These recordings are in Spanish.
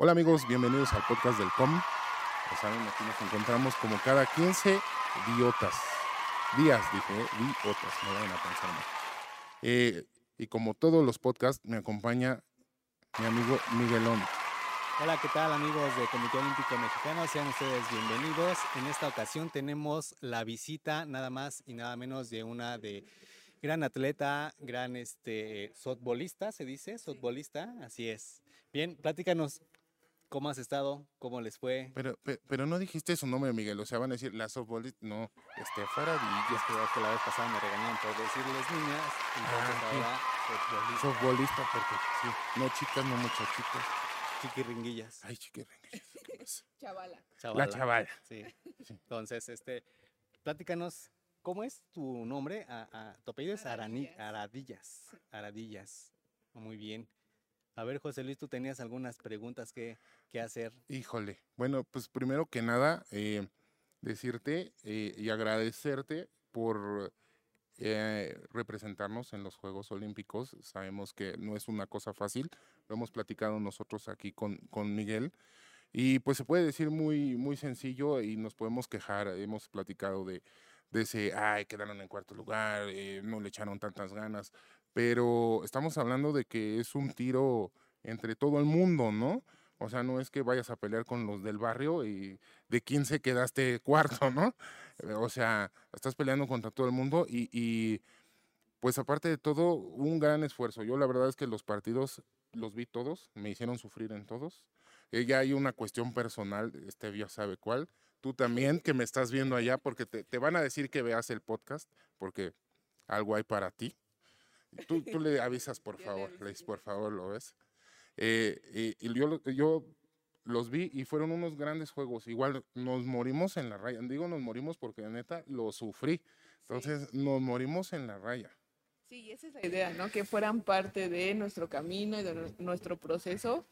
Hola amigos, bienvenidos al podcast del COM. Ya saben, aquí nos encontramos como cada 15 diotas. Días, dije, ¿eh? diotas, no vayan a pensar mal. Eh, y como todos los podcasts, me acompaña mi amigo Miguelón. Hola, ¿qué tal amigos de Comité Olímpico Mexicano? Sean ustedes bienvenidos. En esta ocasión tenemos la visita nada más y nada menos de una de gran atleta, gran este softbolista, se dice, softbolista, así es. Bien, platícanos ¿Cómo has estado? ¿Cómo les fue? Pero, pero, no dijiste su nombre, Miguel. O sea, van a decir la softbolista. No, este, Faradilla. Es que, que la vez pasada me regañaron por decirles niñas. Entonces Ah, ahora. Softbolista, porque sí. No chicas, no muchachitas. Chiquiringuillas. Ay, chiquirringuillas. Chavala. Chavala. La chavala. Sí. Entonces, este, platícanos, ¿cómo es tu nombre? A, a- tu apellido es Aradillas. Aradillas. Aradillas. Muy bien. A ver, José Luis, tú tenías algunas preguntas que, que hacer. Híjole. Bueno, pues primero que nada, eh, decirte eh, y agradecerte por eh, representarnos en los Juegos Olímpicos. Sabemos que no es una cosa fácil, lo hemos platicado nosotros aquí con, con Miguel. Y pues se puede decir muy, muy sencillo y nos podemos quejar. Hemos platicado de, de ese, ay, quedaron en cuarto lugar, eh, no le echaron tantas ganas. Pero estamos hablando de que es un tiro entre todo el mundo, ¿no? O sea, no es que vayas a pelear con los del barrio y de 15 quedaste cuarto, ¿no? Eh, O sea, estás peleando contra todo el mundo y, pues aparte de todo, un gran esfuerzo. Yo la verdad es que los partidos los vi todos, me hicieron sufrir en todos. Eh, ya hay una cuestión personal, este ya sabe cuál. Tú también, que me estás viendo allá, porque te, te van a decir que veas el podcast, porque algo hay para ti. Tú, tú le avisas, por favor. Leis, por favor, lo ves. Eh, y, y yo, yo los vi y fueron unos grandes juegos. Igual nos morimos en la raya. Digo nos morimos porque neta lo sufrí. Entonces nos morimos en la raya. Sí, esa es la idea, ¿no? Que fueran parte de nuestro camino y de nu- nuestro proceso.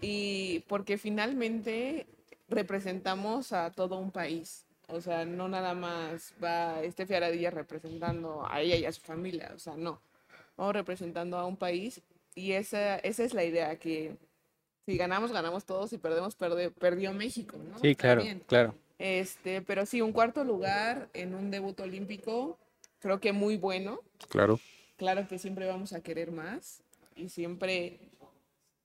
Y porque finalmente representamos a todo un país. O sea, no nada más va este Fiaradilla representando a ella y a su familia. O sea, no. Vamos representando a un país y esa, esa es la idea, que si ganamos, ganamos todos, si perdemos, perde- perdió México, ¿no? Sí, claro, claro. Este, pero sí, un cuarto lugar en un debut olímpico, creo que muy bueno. Claro. Claro que siempre vamos a querer más y siempre,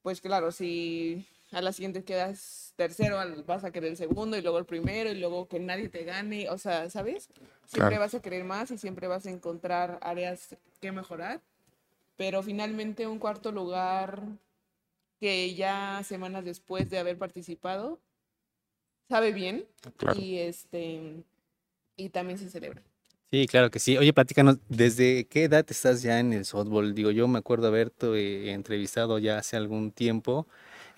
pues claro, si a la siguiente quedas tercero, vas a querer el segundo y luego el primero y luego que nadie te gane, o sea, ¿sabes? Siempre Claro. vas a querer más y siempre vas a encontrar áreas que mejorar, pero finalmente un cuarto lugar que ya semanas después de haber participado, sabe bien Claro. y este y también se celebra. Sí, claro que sí. Oye, platícanos, ¿desde qué edad estás ya en el softball? Digo, yo me acuerdo haberte eh, entrevistado ya hace algún tiempo.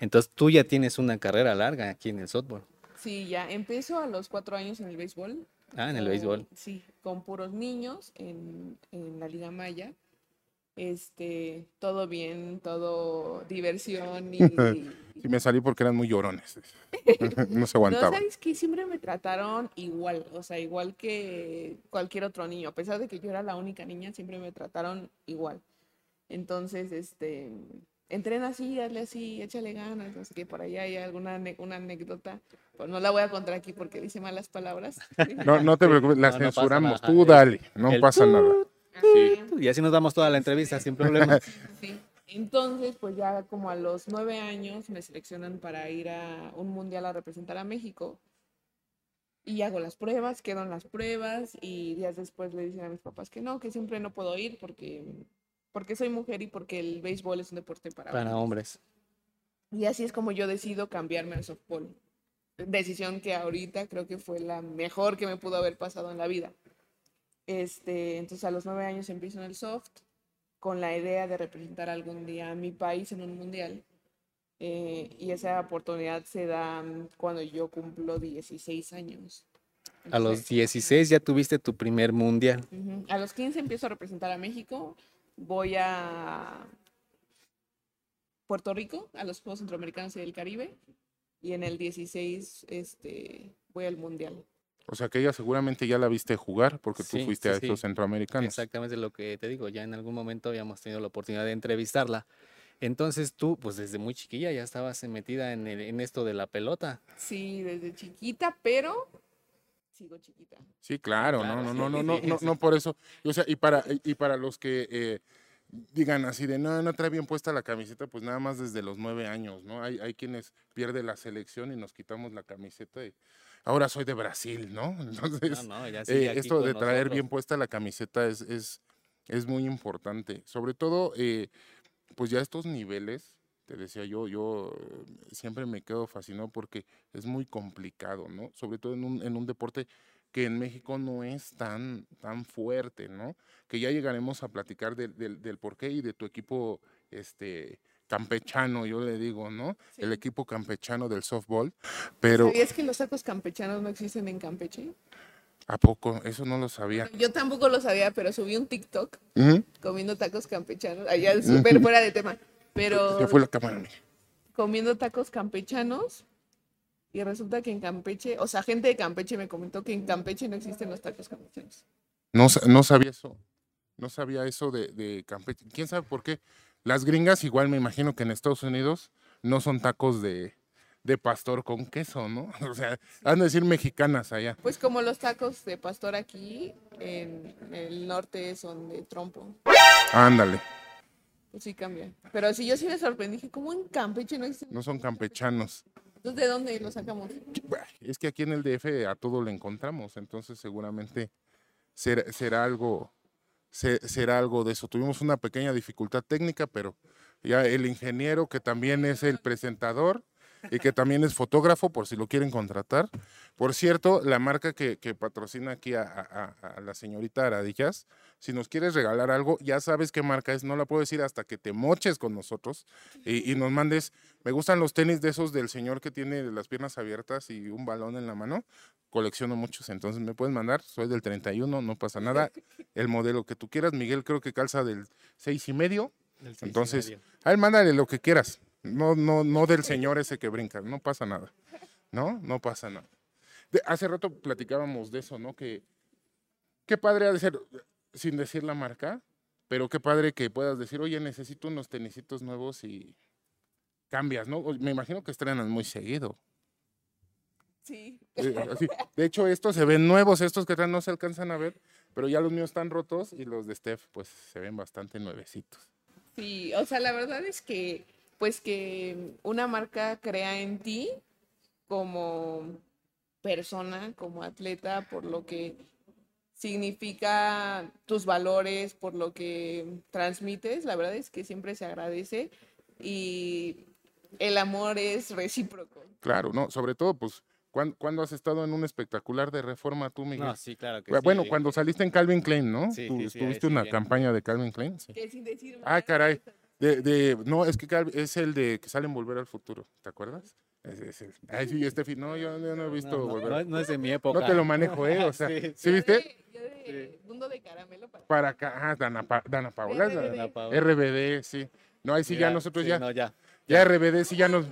Entonces, tú ya tienes una carrera larga aquí en el softball. Sí, ya empezó a los cuatro años en el béisbol. Ah, en el con- béisbol. Sí, con puros niños en, en la Liga Maya. Este, todo bien, todo diversión y... Sí, me salí porque eran muy llorones. no se No, aguantaban. ¿sabes qué? Siempre me trataron igual, o sea, igual que cualquier otro niño. A pesar de que yo era la única niña, siempre me trataron igual. Entonces, este, entrena así, hazle así, échale ganas, no sé qué, por allá hay alguna una anécdota. Pues no la voy a contar aquí porque dice malas palabras. No, no te preocupes, las No, no censuramos. nada. Tú dale, no el pasa nada. Sí. Y así nos damos toda la entrevista sin problema. Sí. Entonces, pues ya como a los nueve años me seleccionan para ir a un mundial a representar a México. Y hago las pruebas, quedan las pruebas y días después le dicen a mis papás que no, que siempre no puedo ir porque, porque soy mujer y porque el béisbol es un deporte para, Para hombres. hombres. Y así es como yo decido cambiarme al softball. Decisión que ahorita creo que fue la mejor que me pudo haber pasado en la vida. Este, entonces a los nueve años empiezo en el soft con la idea de representar algún día a mi país en un mundial. Eh, y esa oportunidad se da cuando yo cumplo 16 años. A los Entonces, 16 ya tuviste tu primer mundial. A los 15 empiezo a representar a México. Voy a Puerto Rico, a los Juegos Centroamericanos y del Caribe. Y en el 16 este, voy al Mundial. O sea que ella seguramente ya la viste jugar porque tú Sí, fuiste sí, a estos sí. centroamericanos. Exactamente lo que te digo. Ya en algún momento habíamos tenido la oportunidad de entrevistarla. Entonces tú, pues desde muy chiquilla ya estabas metida en, el- en esto de la pelota. Sí, desde chiquita, pero sigo chiquita. Sí, claro, Claro, no, sí, no, no, no, sí, no, no, por eso. Y, O sea, y para, y y para los que eh, digan así de no, no trae bien puesta la camiseta, pues nada más desde los nueve años, ¿no? Hay, hay quienes pierden la selección y nos quitamos la camiseta y ahora soy de Brasil, ¿no? Entonces, No, no, ya eh, esto de traer nosotros. bien puesta la camiseta es, es, es muy importante. Sobre todo, eh, pues ya estos niveles, te decía yo, yo eh, siempre me quedo fascinado porque es muy complicado, ¿no? Sobre todo en un, en un deporte que en México no es tan, tan fuerte, ¿no? Que ya llegaremos a platicar del, del, del porqué y de tu equipo este, campechano, yo le digo, ¿no? El equipo campechano del softball. Pero, ¿Sabías que los tacos campechanos no existen en Campeche? ¿a poco? Eso no lo sabía. Yo tampoco lo sabía, pero subí un TikTok comiendo tacos campechanos, allá súper fuera de tema, pero Se fue la cámara, mija. comiendo tacos campechanos y resulta que en Campeche, o sea, gente de Campeche me comentó que en Campeche no existen los tacos campechanos. No, no sabía eso. No sabía eso de, de Campeche. ¿Quién sabe por qué? Las gringas, igual me imagino que en Estados Unidos no son tacos de, de pastor con queso, ¿no? O sea, han de decir mexicanas allá. Pues como los tacos de pastor aquí, en el norte son de trompo. Ándale, Pues sí cambia. Pero sí, yo sí me sorprendí, dije, ¿cómo en Campeche no existen? no son campechanos. Entonces, ¿de dónde los sacamos? Es que aquí en el DF a todo le encontramos, entonces seguramente será, será algo, se- será algo de eso. Tuvimos una pequeña dificultad técnica, pero ya el ingeniero que también es el presentador y que también es fotógrafo, por si lo quieren contratar. Por cierto, la marca que, que patrocina aquí a, a- a- a la señorita Aradillas, si nos quieres regalar algo, ya sabes qué marca es, no la puedo decir hasta que te moches con nosotros y, y nos mandes. Me gustan los tenis de esos del señor que tiene las piernas abiertas y un balón en la mano. Colecciono muchos, entonces me puedes mandar. Soy del 31, no pasa nada. El modelo que tú quieras. Miguel creo que calza del 6 y medio. Entonces, a él mándale lo que quieras. No, no, no del señor ese que brinca. No pasa nada. ¿No? No pasa nada. De- hace rato platicábamos de eso, ¿no? Que qué padre ha de ser, sin decir la marca, pero qué padre que puedas decir, oye, necesito unos tenisitos nuevos y cambias, ¿no? Me imagino que estrenan muy seguido. Sí. Eh, así. De hecho, estos se ven nuevos, estos que no se alcanzan a ver, pero ya los míos están rotos y los de Steph, pues se ven bastante nuevecitos. Sí, o sea, la verdad es que, pues que una marca crea en ti como persona, como atleta, por lo que significa tus valores, por lo que transmites, la verdad es que siempre se agradece y el amor es recíproco. Claro, ¿no? Sobre todo, pues, ¿cuándo, cuándo has estado en un espectacular de reforma tú, Miguel? No, sí, claro que Bu- sí. bueno, cuando saliste en Calvin Klein, ¿no? Sí, Tú sí, tuviste sí, una bien. campaña de Calvin Klein, sí. Que sin decir Ah, caray. De, de, no, es que es el de que sale en Volver al Futuro, ¿te acuerdas? Ese, ese. Ay, sí, Steffi, no, yo, yo no he visto No, no, Volver no, es de mi época. No te lo manejo, ¿eh? O sea, Sí, ¿sí, sí. yo viste? de- yo de mundo de caramelo para Para acá, ah, Dana, Pa- Dana Paola, es la- RBD. RBD, sí. No, ahí sí ya nosotros sí, ya, No, ya. ya RBD sí ya nos,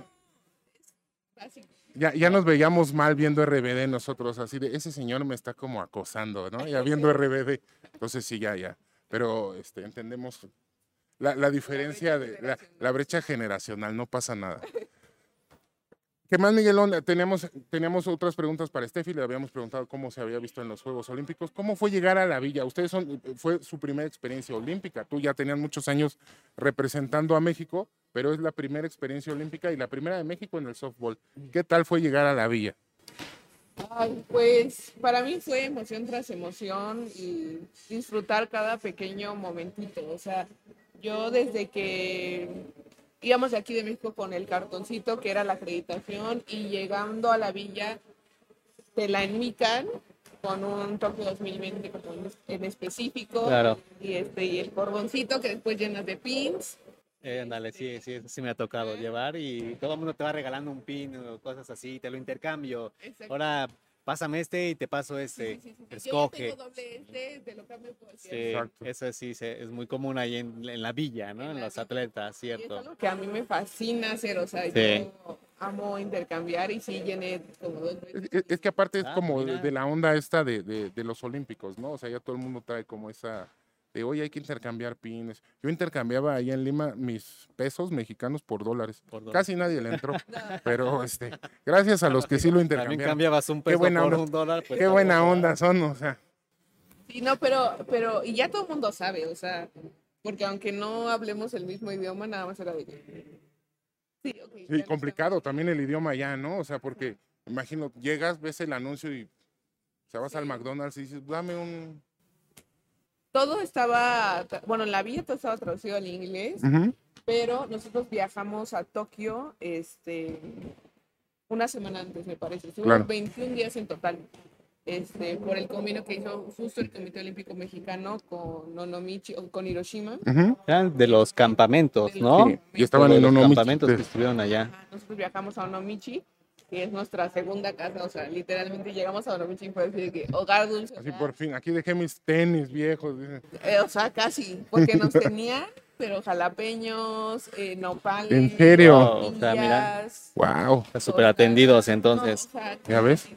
ya, ya nos veíamos mal viendo RBD nosotros, así de, ese señor me está como acosando, ¿no? Ya viendo RBD. Entonces sí, ya, ya. Pero este, entendemos la, la diferencia de la, brecha generacional, no pasa nada. ¿Qué más, Miguelón? Teníamos, teníamos otras preguntas para Steffi, le habíamos preguntado cómo se había visto en los Juegos Olímpicos. ¿Cómo fue llegar a la villa? Ustedes son, fue su primera experiencia olímpica. Tú ya tenías muchos años representando a México, pero es la primera experiencia olímpica y la primera de México en el softball. ¿Qué tal fue llegar a la villa? Ay, pues para mí fue emoción tras emoción y disfrutar cada pequeño momentito. O sea, yo desde que íbamos de aquí de México con el cartoncito que era la acreditación y llegando a la villa te la enmican con un Tokio 2020 como en- en específico Claro. y este y el cordoncito que después llenas de pins. Eh, ándale, sí, sí, eso sí me ha tocado llevar y todo el mundo te va regalando un pin o cosas así, te lo intercambio. Exacto. Ahora pásame este y te paso este. sí, sí, sí. Yo ya Escoge. tengo doble este, te lo cambio por Sí, Exacto. eso sí es muy común ahí en, en la villa, ¿no? En los villa. atletas, Y es cierto. algo que a mí me fascina hacer, o sea, Sí. yo amo intercambiar y sí llené como dos veces. Es, que aparte es Ah, como de, mira. de la onda esta de, de- de los olímpicos, ¿no? O sea, ya todo el mundo trae como esa de hoy hay que intercambiar pines. Yo intercambiaba ahí en Lima mis pesos mexicanos por dólares. Por. Casi nadie le entró, pero este, gracias a los que sí lo También intercambiaron. cambiabas un peso buena por onda. un dólar. pues, Qué buena onda son, o sea. Sí, no, pero, pero, y ya todo el mundo sabe, o sea, porque aunque no hablemos el mismo idioma, nada más era de Sí, ok. ya Sí, complicado también el idioma ya, ¿no? O sea, porque imagino, llegas, ves el anuncio y o sea, vas al. McDonald's y dices, dame un... Todo estaba, bueno, en la villa todo estaba traducido al inglés, pero nosotros viajamos a Tokio, este, una semana antes, me parece. Estuvimos Claro. 21 días en total, este, por el convenio que hizo justo el Comité Olímpico Mexicano con Onomichi, o con Hiroshima. De los campamentos, ¿no? Sí, y estaban De en los Onomichi. campamentos que estuvieron allá. Ajá, Nosotros viajamos a Onomichi, que es nuestra segunda casa, o sea, literalmente llegamos a Onomichi y fue así de que hogar dulce. Así por fin, aquí dejé mis tenis viejos. eh, o sea, casi, porque nos tenían, pero jalapeños, eh, nopales. ¿En serio? Wow, o sea, mira. tortillas, Wow. Está súper atendidos no, entonces. o sea, ¿Ya ves?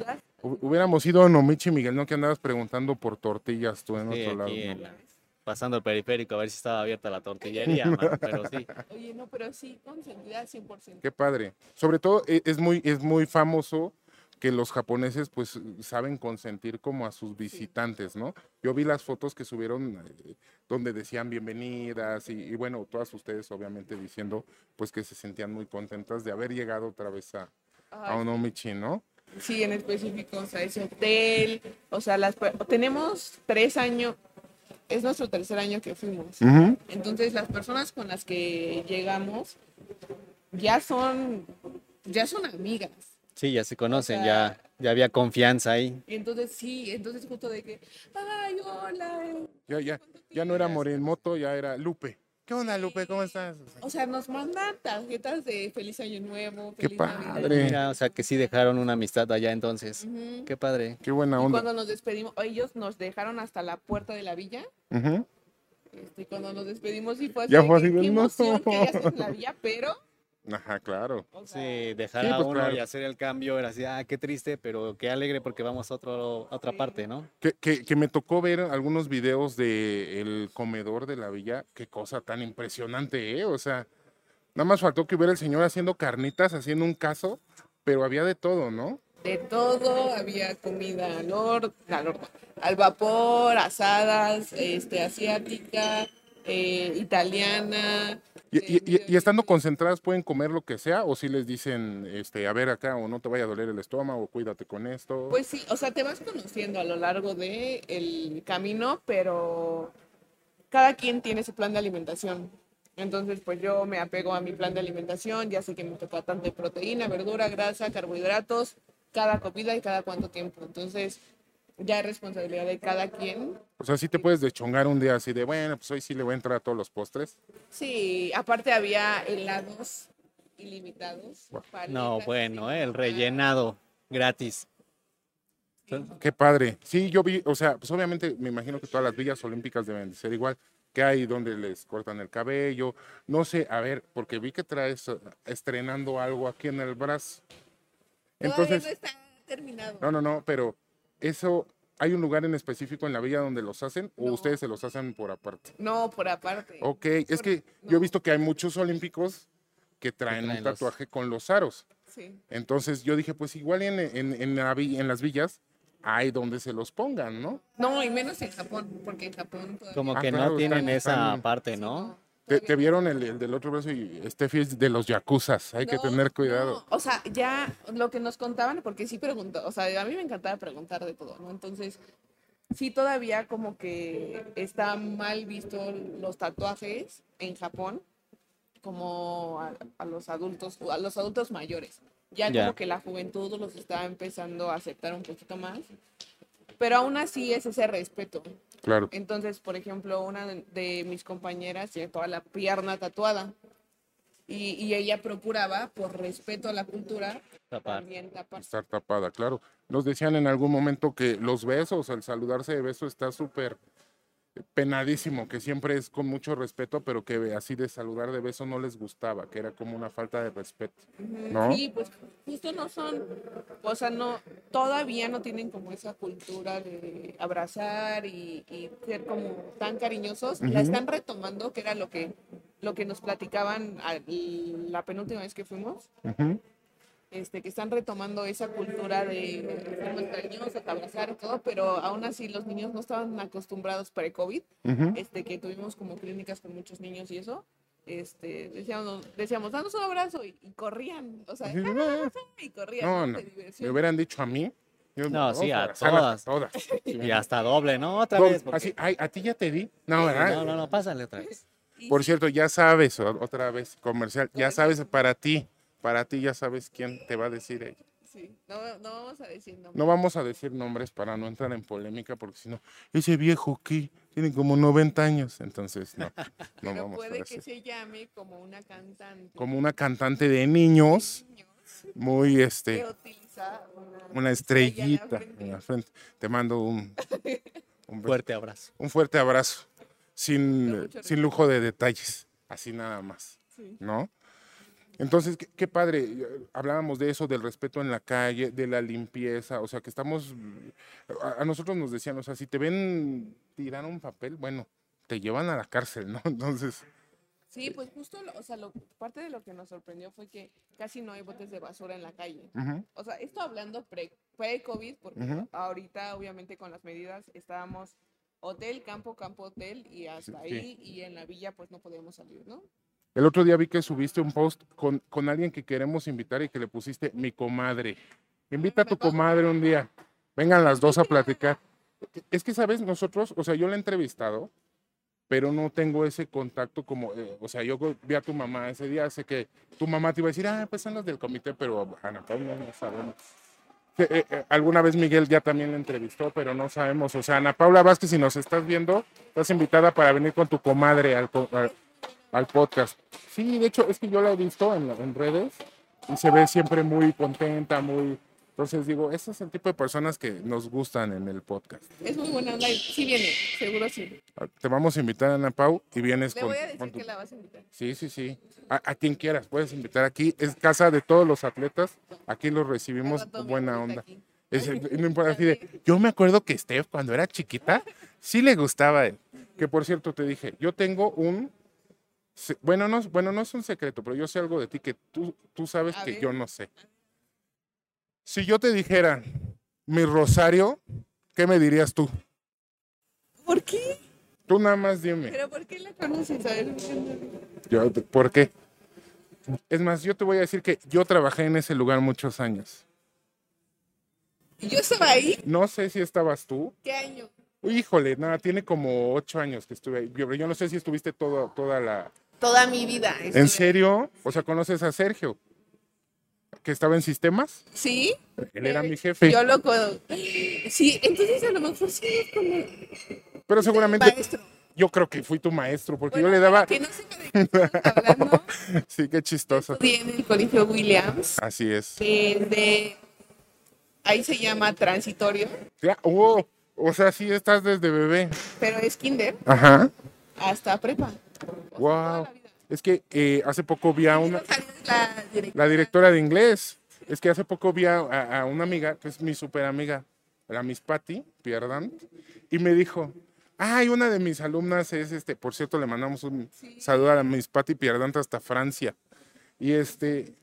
Hubiéramos ido a Onomichi, Miguel, ¿no? Que andabas preguntando por tortillas tú en Sí, otro lado. aquí ¿no? en la- pasando el periférico a ver si estaba abierta la tortillería, mano, pero sí. Oye, no, pero sí, consentida 100%. Qué padre. Sobre todo e- es muy, es muy famoso que los japoneses pues saben consentir como a sus visitantes, ¿no? Yo vi las fotos que subieron eh, donde decían bienvenidas y, y bueno, todas ustedes obviamente diciendo pues que se sentían muy contentas de haber llegado otra vez a, a Onomichi, ¿no? Sí, en específico, o sea, ese hotel, o sea, las, tenemos tres años, es nuestro tercer año que fuimos. Entonces, las personas con las que llegamos ya son, ya son amigas. Sí, ya se conocen, sea- ya, ya había confianza ahí. Y entonces, sí, entonces justo de que, ay, hola. Ya, ya, ¿cuánto ya no era tienes?". Morimoto, ya era Lupe. ¿Qué onda, Lupe? ¿Cómo estás? O sea, nos mandan tarjetas de feliz año nuevo, Qué feliz Navidad. padre. Mira, o sea que sí dejaron una amistad allá entonces. Qué padre. Qué buena Y onda. cuando nos despedimos, ellos nos dejaron hasta la puerta de la villa. Ujú. Este, y cuando nos despedimos, sí fue así. Ya fue así de, qué "No". emoción que ya en la villa, pero. Ajá, claro. Sí, dejar Sí, a pues, uno claro. y hacer el cambio era así, ah, qué triste, pero qué alegre porque vamos a, otro, a otra parte, ¿no? Que, que, que me tocó ver algunos videos de el comedor de la villa. Qué cosa tan impresionante, ¿eh? O sea, nada más faltó que hubiera el señor haciendo carnitas, haciendo un caso, pero había de todo, ¿no? de todo, había comida al horno, al, horno, al vapor, asadas, este, asiática, eh, italiana. Y, y- y- y medio- estando concentradas pueden comer lo que sea, o si les dicen, este, a ver acá, o no te vaya a doler el estómago, cuídate con esto. Pues sí, o sea, te vas conociendo a lo largo del el camino, pero cada quien tiene su plan de alimentación. Entonces, pues yo me apego a mi plan de alimentación, ya sé que me toca tanto de proteína, verdura, grasa, carbohidratos, cada comida y cada cuánto tiempo. Entonces, ya es responsabilidad de cada quien. O sea, sí te puedes deschongar un día así de, bueno, pues hoy sí le voy a entrar a todos los postres. Sí, aparte había helados ilimitados. No, bueno, ¿eh? el rellenado gratis. Qué padre. Sí, yo vi, o sea, pues obviamente me imagino que todas las villas olímpicas deben de ser igual. que hay donde les cortan el cabello? No sé, a ver, porque vi que traes eh, estrenando algo aquí en el brazo. Todavía Entonces, no está terminado. no, no, no, pero eso, ¿hay un lugar en específico en la villa donde los hacen o No. ustedes se los hacen por aparte? No, por aparte. Ok, es Por- que yo he no. visto que hay muchos olímpicos que traen un los- tatuaje con los aros. Sí. Entonces yo dije, pues igual en, en, en la vi- en las villas hay donde se los pongan, ¿no? No, y menos en Japón, porque en Japón todavía Como Ah, que claro, no tienen están- esa están- parte, sí, ¿no? Te, vieron el, el del otro brazo y Steffi es de los yakuzas, hay que tener cuidado. no, O sea, ya lo que nos contaban, porque sí preguntó, o sea, a mí me encantaba preguntar de todo, ¿no? Entonces, sí todavía como que está mal visto los tatuajes en Japón, como a, a los adultos, a los adultos mayores. Ya Ya. como que la juventud los está empezando a aceptar un poquito más. Pero aún así es ese respeto. Claro. Entonces, por ejemplo, una de, mis compañeras tiene toda la pierna tatuada. Y, y ella procuraba, por respeto a la cultura, Tapar. también tapar. Estar tapada, claro. Nos decían en algún momento que los besos, el saludarse de beso está súper penadísimo, que siempre es con mucho respeto, pero que así de saludar de beso no les gustaba, que era como una falta de respeto, ¿no? Sí, pues justo no son, o sea, no, todavía no tienen como esa cultura de abrazar y, y ser como tan cariñosos. La están retomando, que era lo que, lo que nos platicaban la penúltima vez que fuimos, Ujú. Este, que están retomando esa cultura de ser cariñosos, abrazar y todo, pero aún así los niños no estaban acostumbrados pre-COVID Ujú. este, que tuvimos como clínicas con muchos niños y eso, este, decíamos, decíamos, danos un abrazo y, y corrían, o sea, "Ah, "Ah". y corrían No, ¿no? no, Me hubieran dicho a mí. yo, No, sí, a todas. todas. Y hasta doble, ¿no? Otra Doble. vez. porque- Así, ay, a ti ya te di. No, ¿verdad? No, no, no, pásale otra vez. Por sí, cierto, ya sabes, otra vez, comercial, ya sabes para ti, para ti ya sabes quién te va a decir ella. sí, no, no vamos a decir nombres. No vamos a decir nombres para no entrar en polémica, porque si no, ese viejo que tiene como 90 años, entonces no, no pero vamos a puede que se llame como una cantante. Como una cantante de niños, niños muy que este, utiliza una, una estrella en la estrellita en la frente. Te mando un, Fuerte abrazo. un fuerte abrazo, sin, sin lujo de detalles, así nada más. Sí. ¿no? Entonces, qué, qué padre, eh, hablábamos de eso, del respeto en la calle, de la limpieza, o sea, que estamos, a, a nosotros nos decían, o sea, si te ven tirar un papel, bueno, te llevan a la cárcel, ¿no? Entonces, Sí, pues justo, o sea, lo, parte de lo que nos sorprendió fue que casi no hay botes de basura en la calle. O sea, esto hablando pre- pre-COVID, porque ahorita obviamente con las medidas estábamos hotel, campo, campo, hotel y hasta Sí. ahí y en la villa pues no podíamos salir, ¿no? El otro día vi que subiste un post con, alguien que queremos invitar y que le pusiste mi comadre. Invita a tu comadre un día, vengan las dos a platicar. Es que, ¿sabes? Nosotros, o sea, yo la he entrevistado, pero no tengo ese contacto como, eh, o sea, yo vi a tu mamá ese día, sé que tu mamá te iba a decir, ah, pues son los del comité, pero Ana Paula no sabemos. Eh, eh, alguna vez Miguel ya también la entrevistó, pero no sabemos. O sea, Ana Paula Vázquez, si nos estás viendo, estás invitada para venir con tu comadre al, al, al podcast. Sí, de hecho, es que yo la he visto en, en redes y se ve siempre muy contenta, muy... Entonces digo, ese es el tipo de personas que nos gustan en el podcast. Es muy buena onda sí viene, seguro sí. Ah, Te vamos a invitar a Ana Pau y vienes Le con, voy a decir tu- que la vas a invitar. Sí, sí, sí. A, a quien quieras, puedes invitar aquí. Es casa de todos los atletas. Aquí los recibimos buena onda. aquí. Es de, yo me acuerdo que Steph, cuando era chiquita, sí le gustaba a él. Que por cierto te dije, yo tengo un. Bueno no, bueno, no es un secreto, pero yo sé algo de ti que tú, tú sabes A que ver. yo no sé. Si yo te dijera mi rosario, ¿qué me dirías tú? ¿Por qué? Tú nada más dime. ¿Pero por qué la conoces? A ver, Yo, ¿Por qué? Es más, yo te voy a decir que yo trabajé en ese lugar muchos años. ¿Yo estaba ahí? No sé si estabas tú. ¿Qué año? Híjole, nada, tiene como ocho años que estuve ahí. Yo, yo no sé si estuviste todo, toda la... Toda mi vida. ¿En serio? O sea, ¿conoces a Sergio? ¿Que estaba en sistemas? ¿Sí? Él era Eh, mi jefe. Yo lo. Sí, entonces a lo mejor sí es como Pero seguramente yo creo que fui tu maestro, porque Bueno, yo le daba... Que no qué estamos hablando. Sí, qué chistoso. Estudié en el colegio Williams. Así es. Desde. Ahí se llama transitorio, Ya, oh, o sea, sí estás desde bebé. pero es kinder Ajá. hasta prepa. Wow. Es que eh, hace poco vi a una... La directora. La directora de inglés. Es que hace poco vi a, a- a una amiga, que es mi super amiga, la Miss Patty Pierdant, y me dijo, ay, una de mis alumnas es este, por cierto, le mandamos un saludo a la Miss Patty Pierdant hasta Francia. Y este,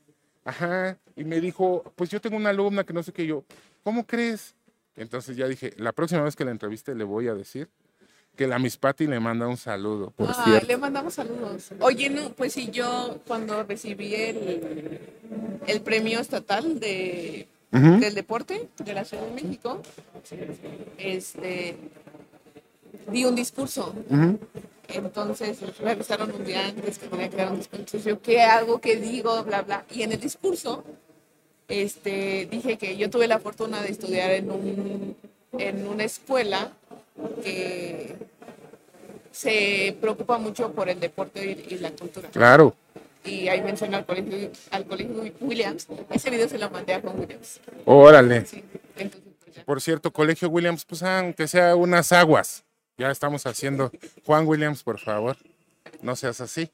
ajá, y me dijo, pues yo tengo una alumna que no sé qué, yo, ¿cómo crees? Entonces ya dije, la próxima vez que la entreviste le voy a decir que la Miss Patty le manda un saludo, por Ah, cierto. le mandamos saludos. Oye, no, pues sí, yo cuando recibí el, el premio estatal de, del deporte de la Ciudad de México, este, di un discurso. Entonces me avisaron un día antes que tenía que dar un discurso. Yo, ¿qué hago? ¿Qué digo? Bla, bla. Y en el discurso este, dije que yo tuve la fortuna de estudiar en, un, en una escuela que se preocupa mucho por el deporte y, y la cultura. Claro. Y ahí menciona al colegio, al colegio Williams. Ese video se lo mandé a Juan Williams. Órale. Sí. Entonces, pues. Por cierto, Colegio Williams, pues aunque sea unas aguas. Ya estamos haciendo. Juan Williams, por favor, no seas así.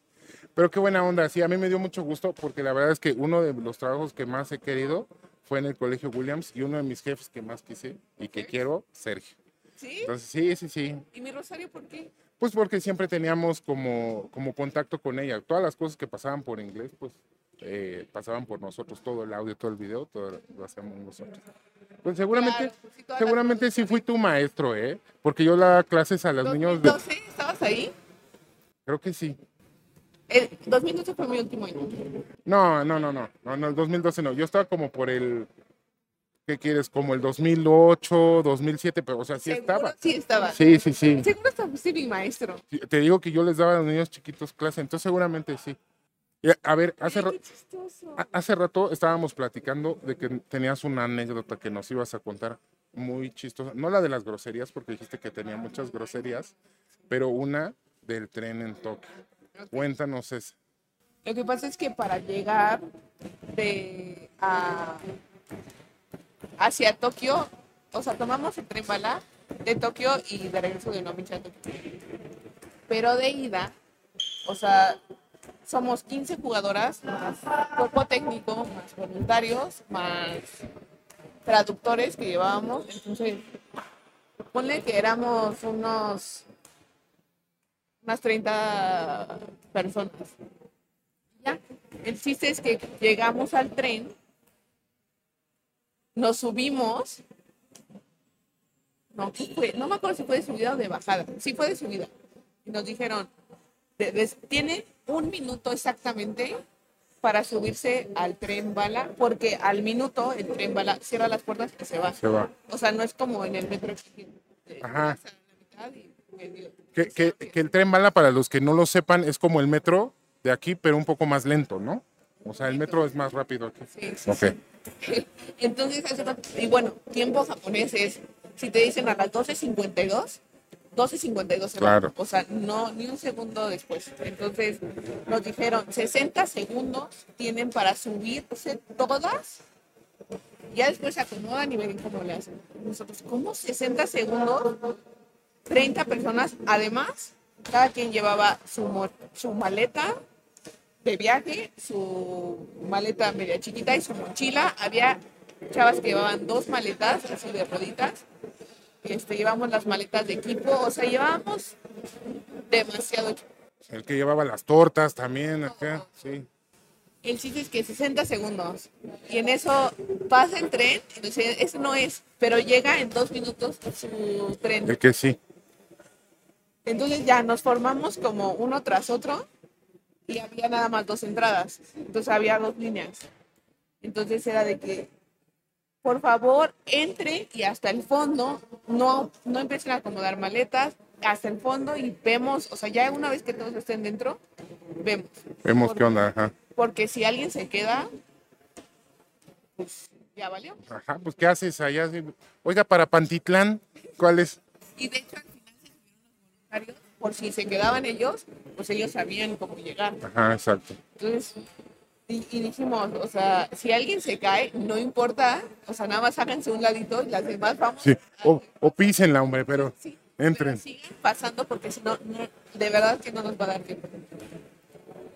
Pero qué buena onda, sí, a mí me dio mucho gusto porque la verdad es que uno de los trabajos que más he querido fue en el Colegio Williams y uno de mis jefes que más quise y que quiero, Sergio. ¿Sí? Entonces, sí, sí, sí. ¿Y mi Rosario por qué? Pues porque siempre teníamos como, como contacto con ella. Todas las cosas que pasaban por inglés, pues eh, pasaban por nosotros. Todo el audio, todo el video, todo lo hacíamos nosotros. Pues seguramente, Claro, pues sí, seguramente sí fui tu maestro, ¿eh? Porque yo daba clases a los niños de... 2012, ¿estabas ahí? Creo que sí. El 2012 fue mi último año. No, no, no, no, no, no, el 2012 no. Yo estaba como por el, ¿qué quieres? Como el 2008, 2007, pero o sea, sí ¿Seguro? estaba. Sí estaba. Sí, sí, sí. Seguro hasta fuiste mi maestro. Sí, Te digo que yo les daba a los niños chiquitos clase, entonces seguramente sí. A ver, hace, Ay, hace rato estábamos platicando de que tenías una anécdota que nos ibas a contar muy chistosa. No la de las groserías, porque dijiste que tenía muchas groserías, pero una del tren en Tokio. Cuéntanos esa. Lo que pasa es que para llegar de a, hacia Tokio, o sea, tomamos el tren bala de Tokio y de regreso de Unomichi a Tokio. Pero de ida, o sea, somos 15 jugadoras, más cuerpo técnico, más voluntarios, más traductores que llevábamos. Entonces, ponle que éramos unos unas 30 personas. Ya. El chiste es que llegamos al tren, nos subimos. No, ¿qué fue? no me acuerdo si fue de subida o de bajada. Sí fue de subida. Y nos dijeron, tiene un minuto exactamente para subirse al tren bala, porque al minuto el tren bala cierra las puertas y se va. Se va. O sea, no es como en el metro eh, Ajá. Que, que- que el tren bala, para los que no lo sepan, es como el metro de aquí, pero un poco más lento, ¿no? O sea, el metro es más rápido aquí. Sí, sí, Ok. sí. Entonces, y bueno, tiempo japonés es, si te dicen a las 12.52, 12.52 se va. Claro. O sea, no, ni un segundo después. Entonces, nos dijeron, 60 segundos tienen para subirse todas. Ya después se acomodan y ven cómo le hacen. Nosotros, ¿cómo 60 segundos? 30 personas. Además, cada quien llevaba su, su maleta de viaje, su maleta media chiquita y su mochila. Había chavas que llevaban dos maletas, así de roditas. Este, llevamos las maletas de equipo, o sea, llevábamos demasiado equipo. El que llevaba las tortas también acá, sí. El chiste es que 60 segundos. Y en eso pasa el tren, entonces ese no es, pero llega en dos minutos su tren. El que sí. Entonces ya nos formamos como uno tras otro y había nada más dos entradas. Entonces había dos líneas. Entonces era de que, por favor, entre y hasta el fondo, no, no empiecen a acomodar maletas, hasta el fondo y vemos, o sea, ya una vez que todos estén dentro, vemos. Vemos qué onda, ajá. Porque si alguien se queda, pues ya valió. Ajá, pues ¿qué haces allá? Oiga, para Pantitlán, ¿cuál es? Y de hecho al final se los voluntarios, por si se quedaban ellos, pues ellos sabían cómo llegar. Ajá, exacto. Entonces, y, y dijimos, o sea, si alguien se cae, no importa, o sea, nada más háganse un ladito y las demás vamos. Sí, a- o, o písenla, hombre, pero sí, entren. pero sigan pasando porque si no, no, de verdad que no nos va a dar tiempo.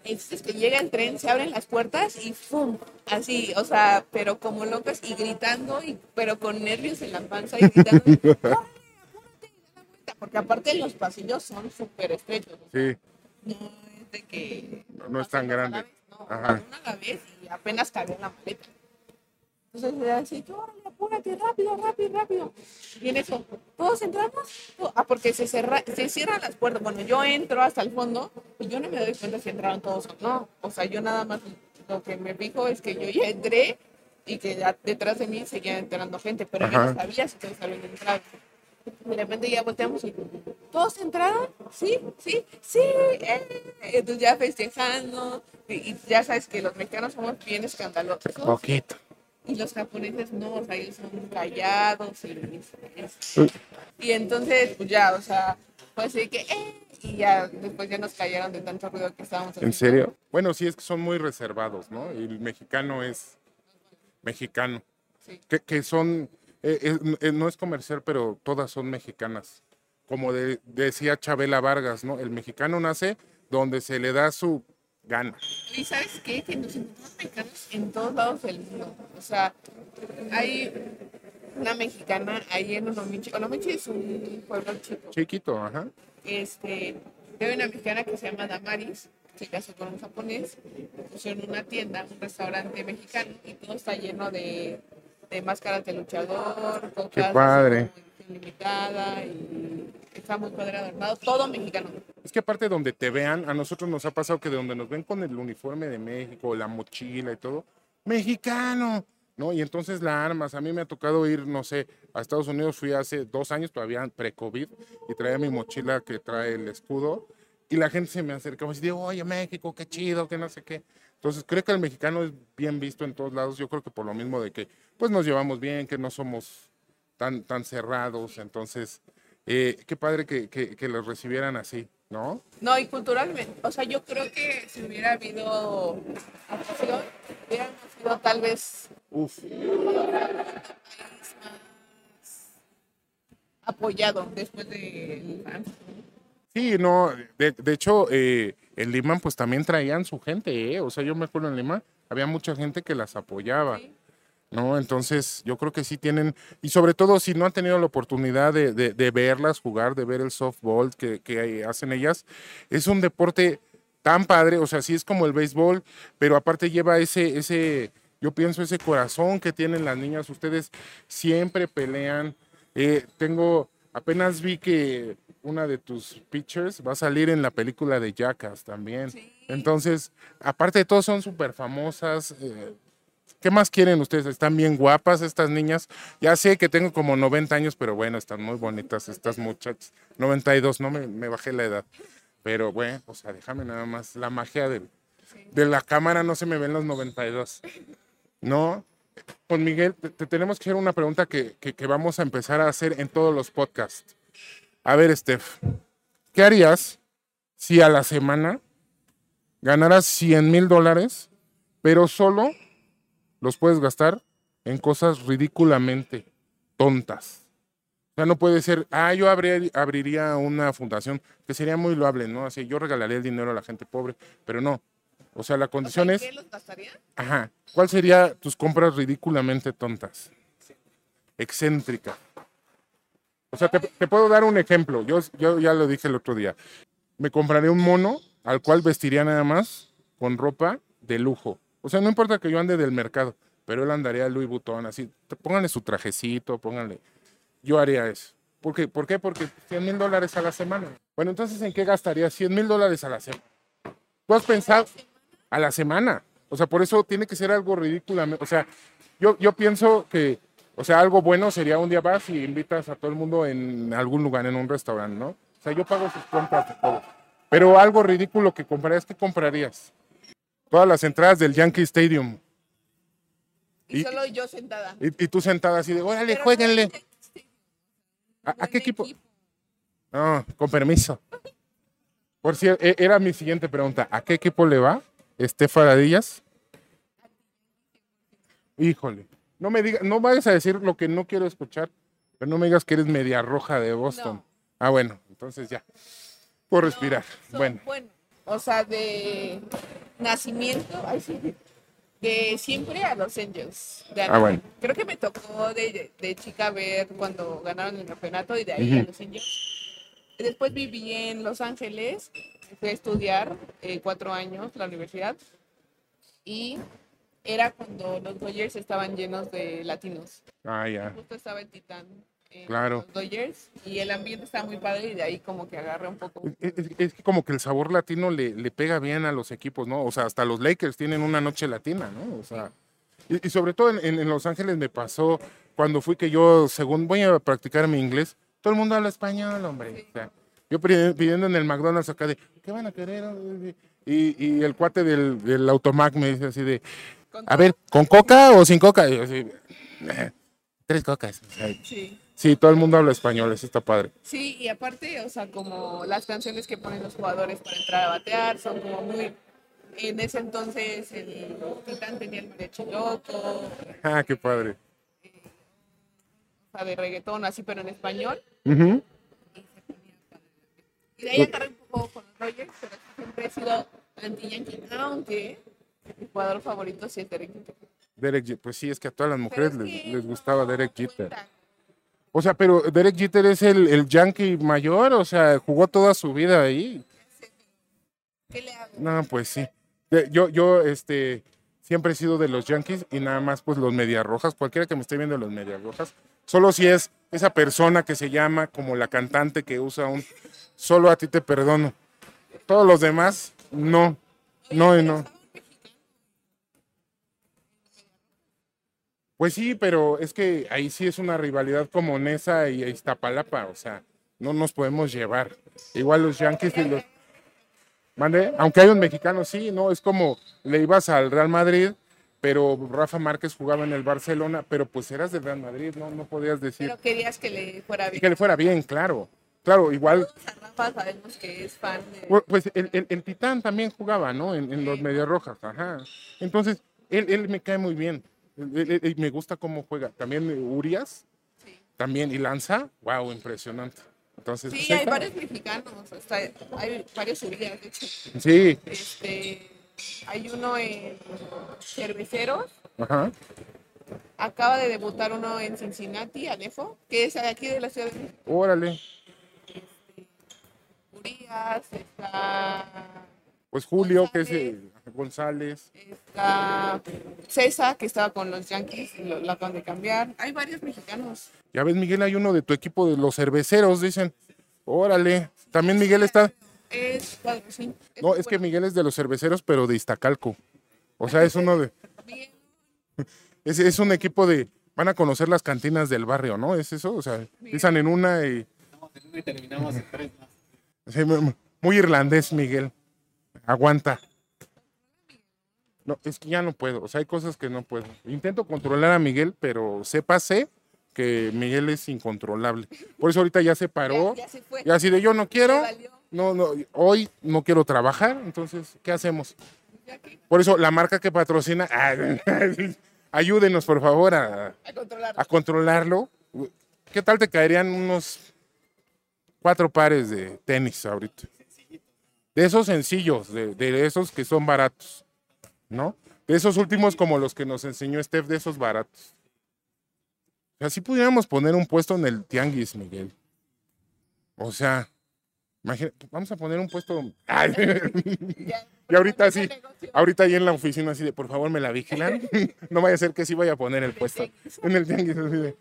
Es que llega el tren, se abren las puertas y ¡pum! Así, o sea, pero como locas y gritando, y, pero con nervios en la panza y gritando. "¡Córrele, apúrate, da la vuelta", Porque aparte los pasillos son súper estrechos. o sea, sí, no es de que No- no es tan grande. vez, no, Ajá. una a la vez y apenas cabía en la maleta. Entonces era así, órale, apúrate, rápido, rápido, rápido. Y en eso, ¿todos entramos? Ah, porque se, cerra, se cierran las puertas. Bueno, yo entro hasta el fondo y yo no me doy cuenta si entraron todos o no. O sea, yo nada más lo que me fijo es que yo ya entré y que ya detrás de mí seguía entrando gente, pero yo no sabía si todos habían entrado. De repente ya volteamos y ¿todos entraron? Sí, sí, sí. eh". Entonces ya festejando. Y, y ya sabes que los mexicanos somos bien escandalosos. poquito. Y los japoneses no, o sea, ellos son callados y, y entonces, pues ya, o sea, fue así que, eh, y ya después ya nos callaron de tanto ruido que estábamos ¿En serio? Bueno, sí, es que son muy reservados, ¿no? Y el mexicano es mexicano. Sí. Que, que son, eh, es- eh, no es comercial, pero todas son mexicanas. como de- decía Chabela Vargas, ¿no? El mexicano nace donde se le da su gana. ¿Y sabes qué? Que nos encontramos mexicanos en todos lados del mundo. O sea, hay una mexicana ahí en Onomichi. Onomichi es un pueblo chico. Chiquito, ajá. Este, hay una mexicana que se llama Damaris, se casó con un japonés, pusieron una tienda, un restaurante mexicano y todo está lleno de, de máscaras de luchador, cocas así padre. limitada y está muy padre adornado, todo mexicano. Es que aparte donde te vean, a nosotros nos ha pasado que de donde nos ven con el uniforme de México, la mochila y todo, mexicano, ¿no? Y entonces la armas. A mí me ha tocado ir, no sé, a Estados Unidos fui hace dos años, todavía pre-COVID, y traía mi mochila que trae el escudo, y la gente se me acercaba y decía, oye, México, qué chido, que no sé qué. Entonces creo que el mexicano es bien visto en todos lados, yo creo que por lo mismo de que pues nos llevamos bien, que no somos tan, tan cerrados, entonces eh, qué padre que, que, que los recibieran así, ¿no? No, y culturalmente, o sea, yo creo que si hubiera habido afición, hubiéramos sido tal vez Uf, apoyado después de Sí, no, de, de hecho, eh, en Lima pues también traían su gente, ¿eh? O sea, yo me acuerdo en Lima, había mucha gente que las apoyaba, Sí. ¿No? Entonces, yo creo que sí tienen, y sobre todo si no han tenido la oportunidad de, de- de verlas jugar, de ver el softball que, que hacen ellas, es un deporte tan padre, o sea, sí es como el béisbol, pero aparte lleva ese, ese, yo pienso, ese corazón que tienen las niñas, ustedes siempre pelean. Eh, tengo, apenas vi que una de tus pitchers va a salir en la película de Jackass también. Sí. Entonces, aparte de todo, son súper famosas. eh, ¿Qué más quieren ustedes? Están bien guapas estas niñas. Ya sé que tengo como 90 años, pero bueno, están muy bonitas estas muchachas. 92, no me, bajé la edad. Pero bueno, o sea, déjame nada más. La magia del- de la cámara no se me ven los 92. No. Con Miguel, te, te tenemos que hacer una pregunta que, que- que vamos a empezar a hacer en todos los podcasts. A ver, Steph, ¿qué harías si a la semana ganaras 100 mil dólares, pero solo los puedes gastar en cosas ridículamente tontas? O sea, no puede ser, ah, yo abrir- abriría una fundación, que sería muy loable, ¿no? Así, yo regalaría el dinero a la gente pobre, pero no. O sea, la O sea, condición ¿en es, qué los gastaría? ajá, ¿cuál sería tus compras ridículamente tontas? Excéntrica. O sea, te, te puedo dar un ejemplo. Yo, yo ya lo dije el otro día. Me compraré un mono al cual vestiría nada más con ropa de lujo. O sea, no importa que yo ande del mercado, pero él andaría Louis Vuitton, así. Pónganle su trajecito, pónganle. Yo haría eso. ¿Por qué? ¿Por qué? Porque 100 mil dólares a la semana. Bueno, entonces, ¿en qué gastaría 100 mil dólares a la semana? ¿Tú has pensado a la semana? O sea, por eso tiene que ser algo ridículamente. O sea, yo, yo pienso que, o sea, algo bueno sería un día vas y invitas a todo el mundo en algún lugar, en un restaurante, ¿no? O sea, yo pago sus compras y todo. Pero algo ridículo que comprarías, ¿qué comprarías? Todas las entradas del Yankee Stadium. Y, Y- solo yo sentada. Y, y tú sentada así de, órale, Pero jueguenle. ¿A, qué equipo? No, con permiso. Por cierto, e- era mi siguiente pregunta. ¿A qué equipo le va? Estefaradillas. Híjole. No me digas, no vayas a decir lo que no quiero escuchar, pero no me digas que eres media roja de Boston. No. Ah, bueno, entonces ya. Puedo respirar. Bueno. O sea, de nacimiento, de siempre a los Angels. de Ah, bueno. Creo que me tocó de, de chica ver cuando ganaron el campeonato y de ahí a los Angels. Después viví en Los Ángeles, fui a estudiar eh, cuatro años la universidad y era cuando los Dodgers estaban llenos de latinos. Ah, ya. Justo estaba el Titán en Claro. los Dodgers y el ambiente estaba muy padre y de ahí como que agarré un poco. Es, es- es que como que el sabor latino le, le pega bien a los equipos, ¿no? O sea, hasta los Lakers tienen una noche latina, ¿no? O sea, y, y sobre todo en, en- en Los Ángeles me pasó cuando fui que yo, según voy a practicar mi inglés, todo el mundo habla español, hombre. O sea, yo pi- pidiendo en el McDonald's acá de, ¿qué van a querer? Y, y el cuate del, del Automac me dice así de, a ver, ¿con coca o sin coca? Y yo así, "Eh, tres cocas. O sea, Sí. Sí, todo el mundo habla español, eso está padre. Sí, y aparte, o sea, como las canciones que ponen los jugadores para entrar a batear son como muy... En ese entonces el Titán tenía el mariachi loco, Ah, qué padre. o sea, de reggaetón, así, pero en español. Y se Y de ahí agarré un poco con los Dodgers, pero siempre he sido anti-Yankee, aunque mi jugador favorito sí es Derek Jeter. Derek pues sí, es que a todas las mujeres es les, les gustaba Derek Jeter. O sea, pero Derek Jeter es el, el yankee mayor, o sea, jugó toda su vida ahí. ¿Qué le hago? No, pues sí. Yo, yo, este, siempre he sido de los Yankees y nada más, pues los Medias Rojas, cualquiera que me esté viendo los Medias Rojas, solo si es esa persona que se llama como la cantante que usa un, solo a ti te perdono. Todos los demás, no, no y no. Pues sí, pero es que ahí sí es una rivalidad como Nesa y Iztapalapa, o sea, no nos podemos llevar. Igual los Yankees y los... Mande, aunque hay un mexicano, sí, no, es como le ibas al Real Madrid, pero Rafa Márquez jugaba en el Barcelona, pero pues eras del Real Madrid, no, no podías decir Pero querías que le fuera bien. que le fuera bien, claro. Claro, igual, Rafa sabemos que es fan de... pu- pues el, el- el Titán también jugaba, ¿no? En, en los Medias Rojas, ajá. Entonces, él, él me cae muy bien. Él- él- él- me gusta cómo juega. También eh, Urias, Sí. también, y lanza, wow, impresionante. Entonces, Sí, pues, hay varios mexicanos, hay varios de hecho. Sí, Este, hay uno en Cerveceros, ajá. acaba de debutar uno en Cincinnati, Alejo, que es aquí de la ciudad de México. Órale. Urias, está, Pues Julio, que es eh, González. está César, que estaba con los Yankees, lo, lo acaban de cambiar. Hay varios mexicanos. Ya ves, Miguel, hay uno de tu equipo de los cerveceros, dicen. Órale. También Miguel está. Es, bueno, sí, No, es que. Miguel es de los cerveceros, pero de Iztacalco. O sea, es uno de. Bien, Es, es un equipo de. Van a conocer las cantinas del barrio, ¿no? ¿Es eso? O sea, empiezan en una y. Y terminamos en tres más. sí, mu- muy irlandés, Miguel. Aguanta. No, es que ya no puedo. O sea, hay cosas que no puedo. Intento controlar a Miguel, pero sépase que Miguel es incontrolable. Por eso ahorita ya se paró. ya, ya se fue. Y así de yo no quiero. No, no, hoy no quiero trabajar, entonces, ¿qué hacemos? Por eso, la marca que patrocina, ayúdenos, por favor, a, A controlar. a controlarlo. ¿Qué tal te caerían unos cuatro pares de tenis ahorita? De esos sencillos, de, de esos que son baratos, ¿no? De esos últimos como los que nos enseñó Steph, de esos baratos. Así pudiéramos poner un puesto en el tianguis, Miguel. O sea, imagina, vamos a poner un puesto... Ay, y ahorita sí, ahorita ahí en la oficina así de, por favor, me la vigilan. no vaya a ser que sí vaya a poner el puesto en el tianguis. así de,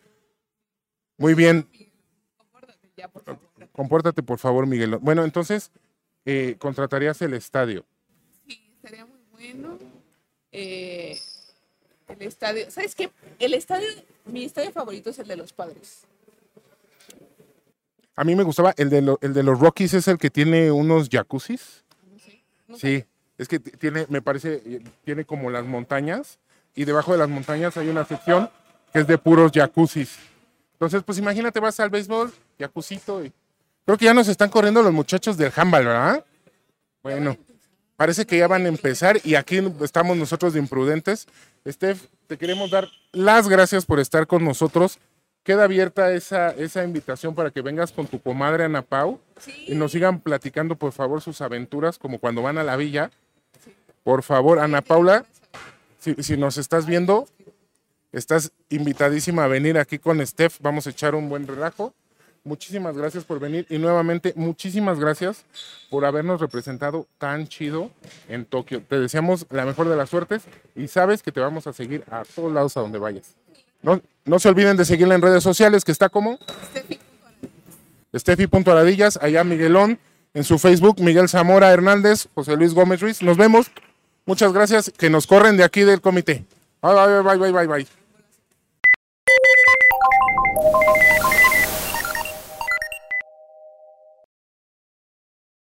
Muy bien, Compórtate por favor. Miguel. Bueno, entonces, eh, contratarías el estadio. Sí, estaría muy bueno. Eh, el estadio, ¿sabes qué? El estadio, mi estadio favorito es el de los padres. A mí me gustaba, el de, lo- el de los Rockies es el que tiene unos jacuzzis. No sé. Sí, es que tiene, me parece, tiene como las montañas y debajo de las montañas hay una sección que es de puros jacuzzis. Entonces, pues imagínate, vas al béisbol, jacuzzito y... Creo que ya nos están corriendo los muchachos del handball, ¿verdad? Bueno, parece que ya van a empezar y aquí estamos nosotros de imprudentes. Steph, te queremos dar las gracias por estar con nosotros. Queda abierta esa, esa invitación para que vengas con tu comadre Ana Pau Sí, y nos sigan platicando, por favor, sus aventuras, como cuando van a la villa. Por favor, Ana Paula, si, si nos estás viendo, estás invitadísima a venir aquí con Steph. Vamos a echar un buen relajo. Muchísimas gracias por venir y nuevamente muchísimas gracias por habernos representado tan chido en Tokio. Te deseamos la mejor de las suertes y sabes que te vamos a seguir a todos lados a donde vayas. No, no se olviden de seguirla en redes sociales, que está como Steffi.aradillas, allá Miguelón, en su Facebook, Miguel Zamora Hernández, José Luis Gómez Ruiz. Nos vemos. Muchas gracias. Que nos corren de aquí del comité. Bye, bye, bye, bye, bye, bye.